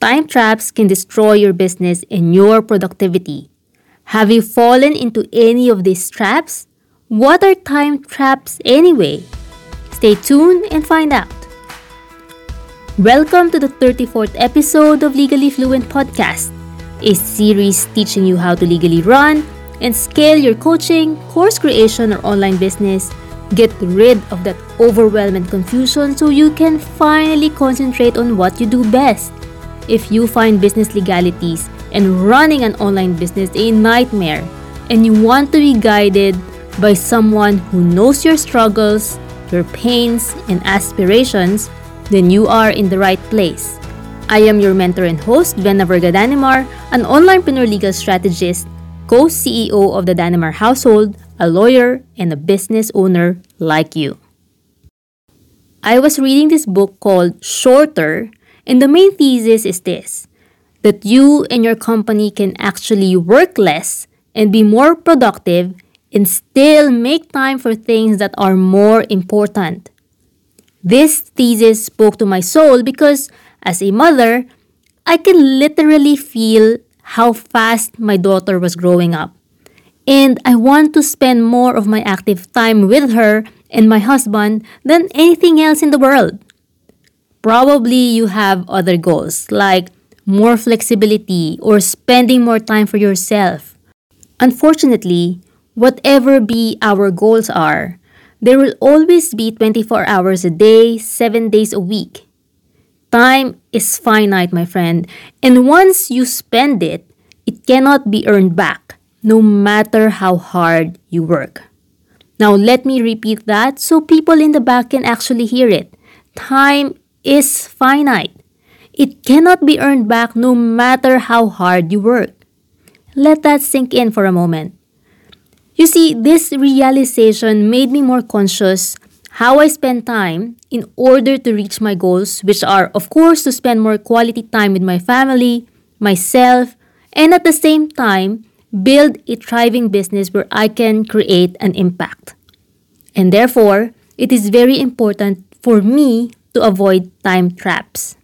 time traps can destroy your business and your productivity. Have you fallen into any of these traps? What are time traps anyway? Stay tuned and find out. Welcome to the 34th episode of Legally Fluent Podcast, a series teaching you how to legally run and scale your coaching, course creation, or online business. Get rid of that overwhelming confusion so you can finally concentrate on what you do best. If you find business legalities and running an online business a nightmare, and you want to be guided by someone who knows your struggles, your pains, and aspirations, then you are in the right place. I am your mentor and host, Vena Verga Danimar, an onlinepreneur legal strategist co-CEO of the Danimar household, a lawyer, and a business owner like you. I was reading this book called Shorter, and the main thesis is this that you and your company can actually work less and be more productive and still make time for things that are more important. This thesis spoke to my soul because, as a mother, I can literally feel how fast my daughter was growing up. And I want to spend more of my active time with her and my husband than anything else in the world. Probably you have other goals like more flexibility or spending more time for yourself. Unfortunately, whatever be our goals are, there will always be 24 hours a day, 7 days a week. Time is finite, my friend, and once you spend it, it cannot be earned back, no matter how hard you work. Now, let me repeat that so people in the back can actually hear it. Time is finite. It cannot be earned back no matter how hard you work. Let that sink in for a moment. You see, this realization made me more conscious how I spend time in order to reach my goals, which are, of course, to spend more quality time with my family, myself, and at the same time, build a thriving business where I can create an impact. And therefore, it is very important for me to avoid time traps.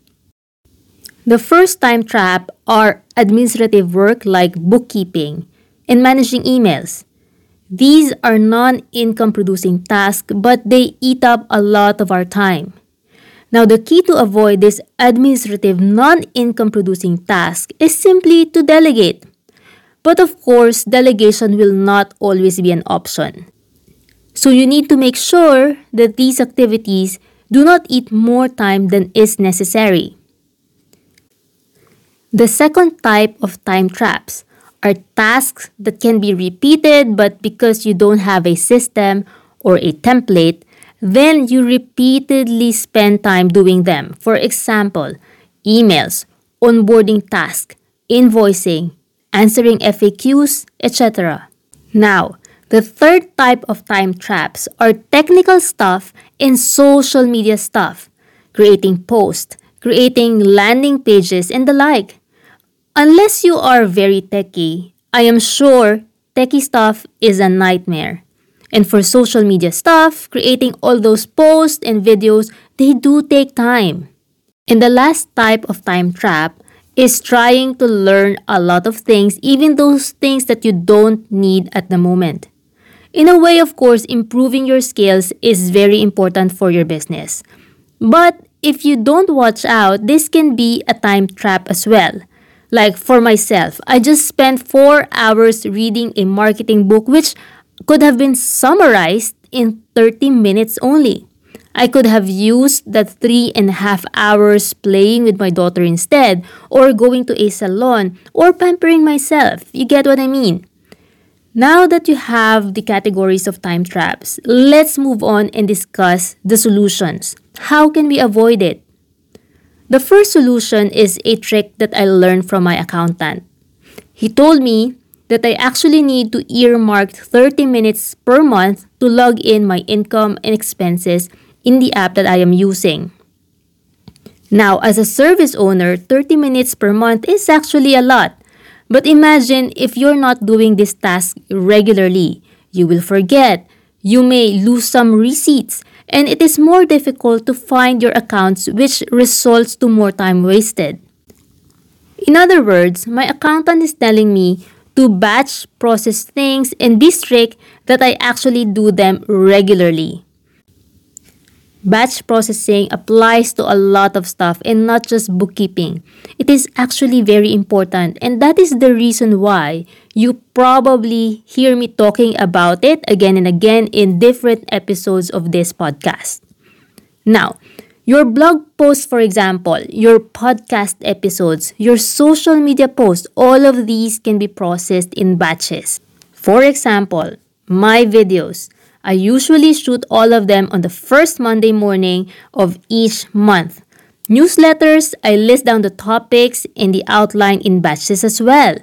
The first time trap are administrative work like bookkeeping and managing emails. These are non income producing tasks, but they eat up a lot of our time. Now, the key to avoid this administrative non income producing task is simply to delegate. But of course, delegation will not always be an option. So, you need to make sure that these activities do not eat more time than is necessary. The second type of time traps are tasks that can be repeated, but because you don't have a system or a template, then you repeatedly spend time doing them. For example, emails, onboarding tasks, invoicing, answering FAQs, etc. Now, the third type of time traps are technical stuff and social media stuff, creating posts, creating landing pages, and the like. Unless you are very techy, I am sure techy stuff is a nightmare. And for social media stuff, creating all those posts and videos, they do take time. And the last type of time trap is trying to learn a lot of things, even those things that you don't need at the moment. In a way, of course, improving your skills is very important for your business. But if you don't watch out, this can be a time trap as well like for myself, I just spent four hours reading a marketing book which could have been summarized in 30 minutes only. I could have used that three and a half hours playing with my daughter instead, or going to a salon, or pampering myself. You get what I mean? Now that you have the categories of time traps, let's move on and discuss the solutions. How can we avoid it? The first solution is a trick that I learned from my accountant. He told me that I actually need to earmark 30 minutes per month to log in my income and expenses in the app that I am using. Now, as a service owner, 30 minutes per month is actually a lot. But imagine if you're not doing this task regularly. You will forget. You may lose some receipts and it is more difficult to find your accounts which results to more time wasted. In other words, my accountant is telling me to batch process things and be strict that I actually do them regularly. Batch processing applies to a lot of stuff and not just bookkeeping. It is actually very important, and that is the reason why you probably hear me talking about it again and again in different episodes of this podcast. Now, your blog posts, for example, your podcast episodes, your social media posts, all of these can be processed in batches. For example, my videos. I usually shoot all of them on the first Monday morning of each month. Newsletters, I list down the topics and the outline in batches as well.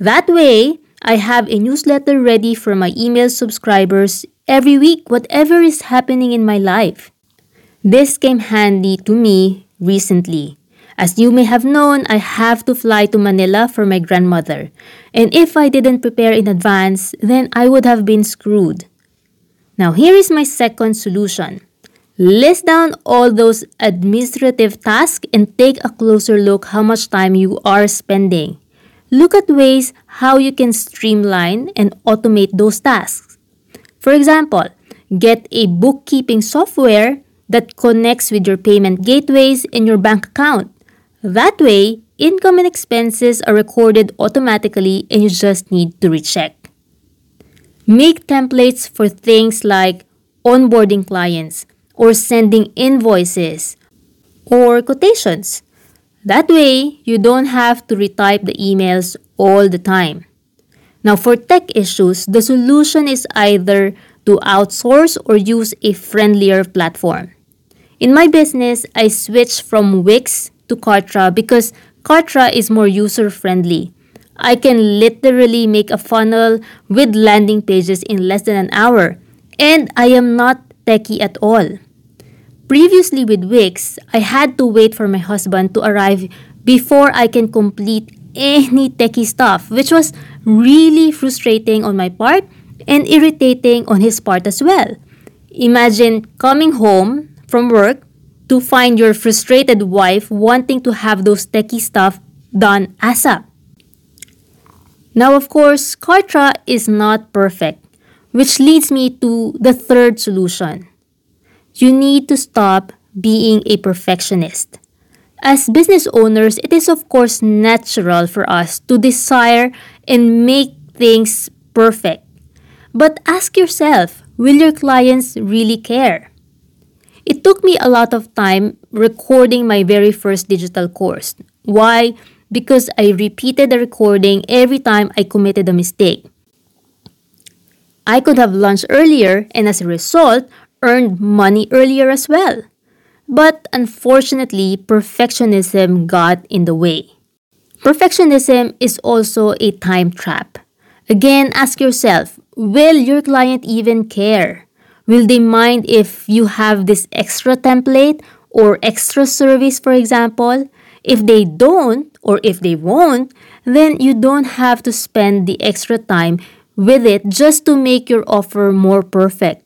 That way, I have a newsletter ready for my email subscribers every week, whatever is happening in my life. This came handy to me recently. As you may have known, I have to fly to Manila for my grandmother. And if I didn't prepare in advance, then I would have been screwed. Now, here is my second solution. List down all those administrative tasks and take a closer look how much time you are spending. Look at ways how you can streamline and automate those tasks. For example, get a bookkeeping software that connects with your payment gateways and your bank account. That way, income and expenses are recorded automatically and you just need to recheck. Make templates for things like onboarding clients or sending invoices or quotations. That way, you don't have to retype the emails all the time. Now, for tech issues, the solution is either to outsource or use a friendlier platform. In my business, I switched from Wix to Kartra because Kartra is more user friendly I can literally make a funnel with landing pages in less than an hour. And I am not techie at all. Previously with Wix, I had to wait for my husband to arrive before I can complete any techie stuff, which was really frustrating on my part and irritating on his part as well. Imagine coming home from work to find your frustrated wife wanting to have those techie stuff done ASAP. Now, of course, Kartra is not perfect, which leads me to the third solution. You need to stop being a perfectionist. As business owners, it is of course natural for us to desire and make things perfect. But ask yourself, will your clients really care? It took me a lot of time recording my very first digital course. Why? Because I repeated the recording every time I committed a mistake. I could have launched earlier and as a result, earned money earlier as well. But unfortunately, perfectionism got in the way. Perfectionism is also a time trap. Again, ask yourself will your client even care? Will they mind if you have this extra template or extra service, for example? If they don't, or if they won't, then you don't have to spend the extra time with it just to make your offer more perfect.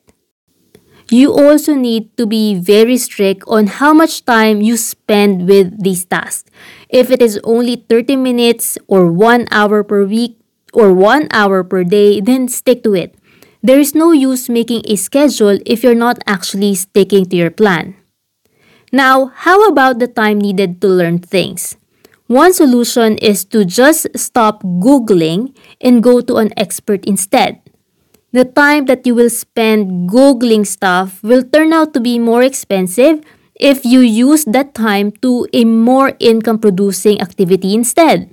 You also need to be very strict on how much time you spend with these tasks. If it is only 30 minutes or 1 hour per week or 1 hour per day, then stick to it. There is no use making a schedule if you're not actually sticking to your plan. Now, how about the time needed to learn things? One solution is to just stop Googling and go to an expert instead. The time that you will spend Googling stuff will turn out to be more expensive if you use that time to a more income producing activity instead.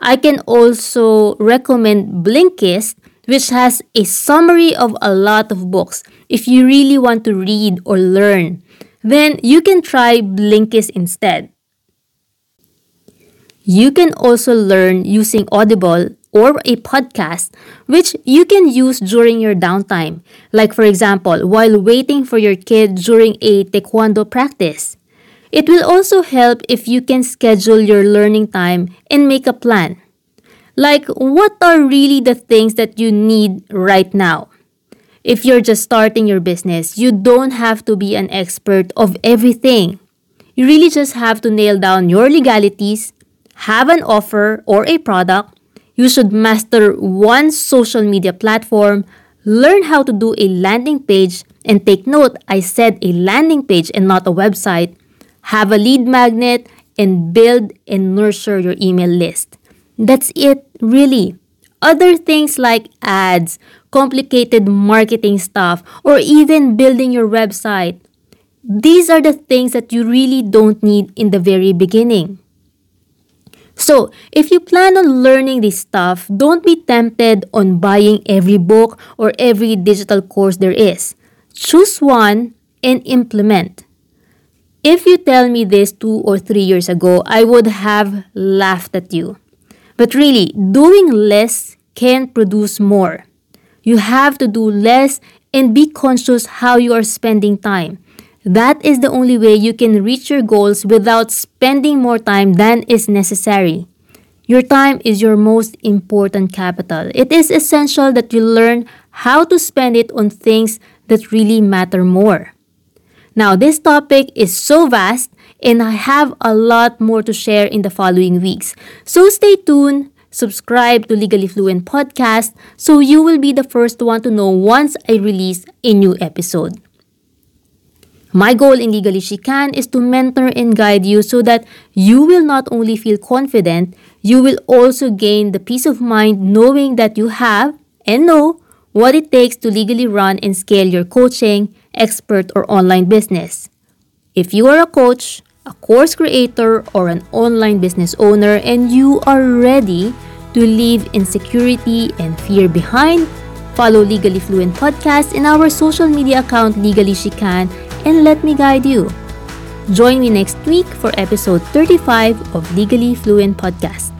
I can also recommend Blinkist, which has a summary of a lot of books if you really want to read or learn then you can try Blinkist instead. You can also learn using Audible or a podcast, which you can use during your downtime, like for example, while waiting for your kid during a taekwondo practice. It will also help if you can schedule your learning time and make a plan. Like, what are really the things that you need right now? If you're just starting your business, you don't have to be an expert of everything. You really just have to nail down your legalities, have an offer or a product, you should master one social media platform, learn how to do a landing page, and take note I said a landing page and not a website, have a lead magnet, and build and nurture your email list. That's it, really. Other things like ads, complicated marketing stuff, or even building your website. These are the things that you really don't need in the very beginning. So, if you plan on learning this stuff, don't be tempted on buying every book or every digital course there is. Choose one and implement. If you tell me this two or three years ago, I would have laughed at you. But really, doing less can produce more. You have to do less and be conscious how you are spending time. That is the only way you can reach your goals without spending more time than is necessary. Your time is your most important capital. It is essential that you learn how to spend it on things that really matter more. Now, this topic is so vast and I have a lot more to share in the following weeks. So stay tuned, subscribe to Legally Fluent Podcast so you will be the first one to know once I release a new episode. My goal in Legally She Can is to mentor and guide you so that you will not only feel confident, you will also gain the peace of mind knowing that you have and know what it takes to legally run and scale your coaching, expert, or online business. If you are a coach, a course creator, or an online business owner and you are ready to leave insecurity and fear behind, follow Legally Fluent Podcast in our social media account Legally She Can and let me guide you. Join me next week for episode 35 of Legally Fluent Podcast.